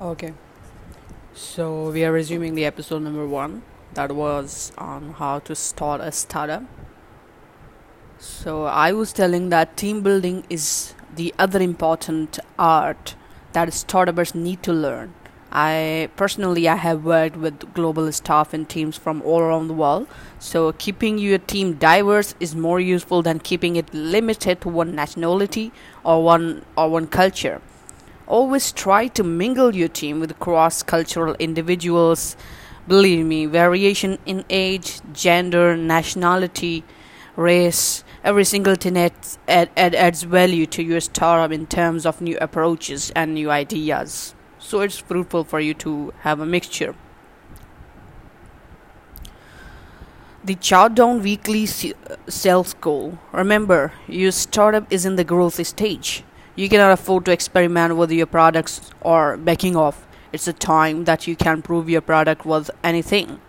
Okay. So we are resuming the episode number one that was on how to start a startup. So I was telling that team building is the other important art that startups need to learn. I personally I have worked with global staff and teams from all around the world. So keeping your team diverse is more useful than keeping it limited to one nationality or one or one culture. Always try to mingle your team with cross-cultural individuals. Believe me, variation in age, gender, nationality, race, every single thing adds, add, add, adds value to your startup in terms of new approaches and new ideas. So it's fruitful for you to have a mixture. The chart down weekly sales goal. Remember your startup is in the growth stage you cannot afford to experiment with your products or backing off it's a time that you can prove your product was anything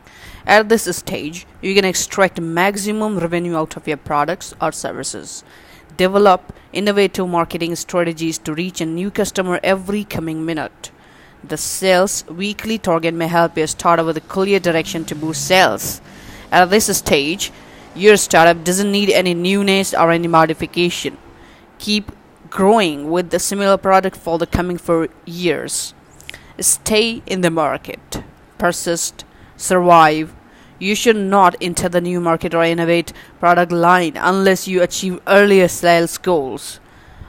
at this stage you can extract maximum revenue out of your products or services develop innovative marketing strategies to reach a new customer every coming minute the sales weekly target may help you start with a clear direction to boost sales. At this stage, your startup doesn't need any newness or any modification. Keep growing with the similar product for the coming four years. Stay in the market, persist, survive. You should not enter the new market or innovate product line unless you achieve earlier sales goals.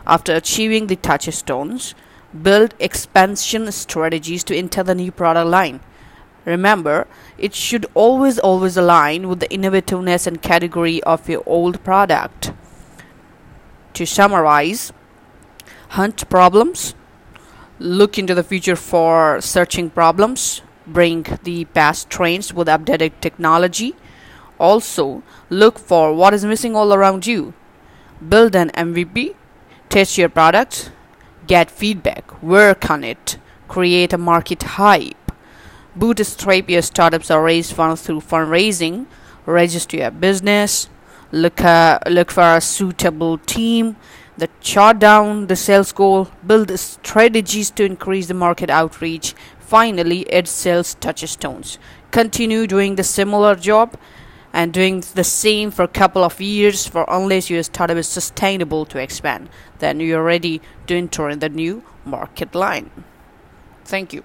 After achieving the touchstones, build expansion strategies to enter the new product line. Remember, it should always always align with the innovativeness and category of your old product. To summarize, hunt problems, look into the future for searching problems, bring the past trends with updated technology. Also, look for what is missing all around you. Build an MVP, test your product, get feedback, work on it, create a market hype, bootstrap your startups or raise funds through fundraising, register your business, look, uh, look for a suitable team, the chart down the sales goal, build strategies to increase the market outreach, finally add sales touchstones. Continue doing the similar job and doing the same for a couple of years for unless your startup is sustainable to expand. Then you're ready to enter in the new market line. Thank you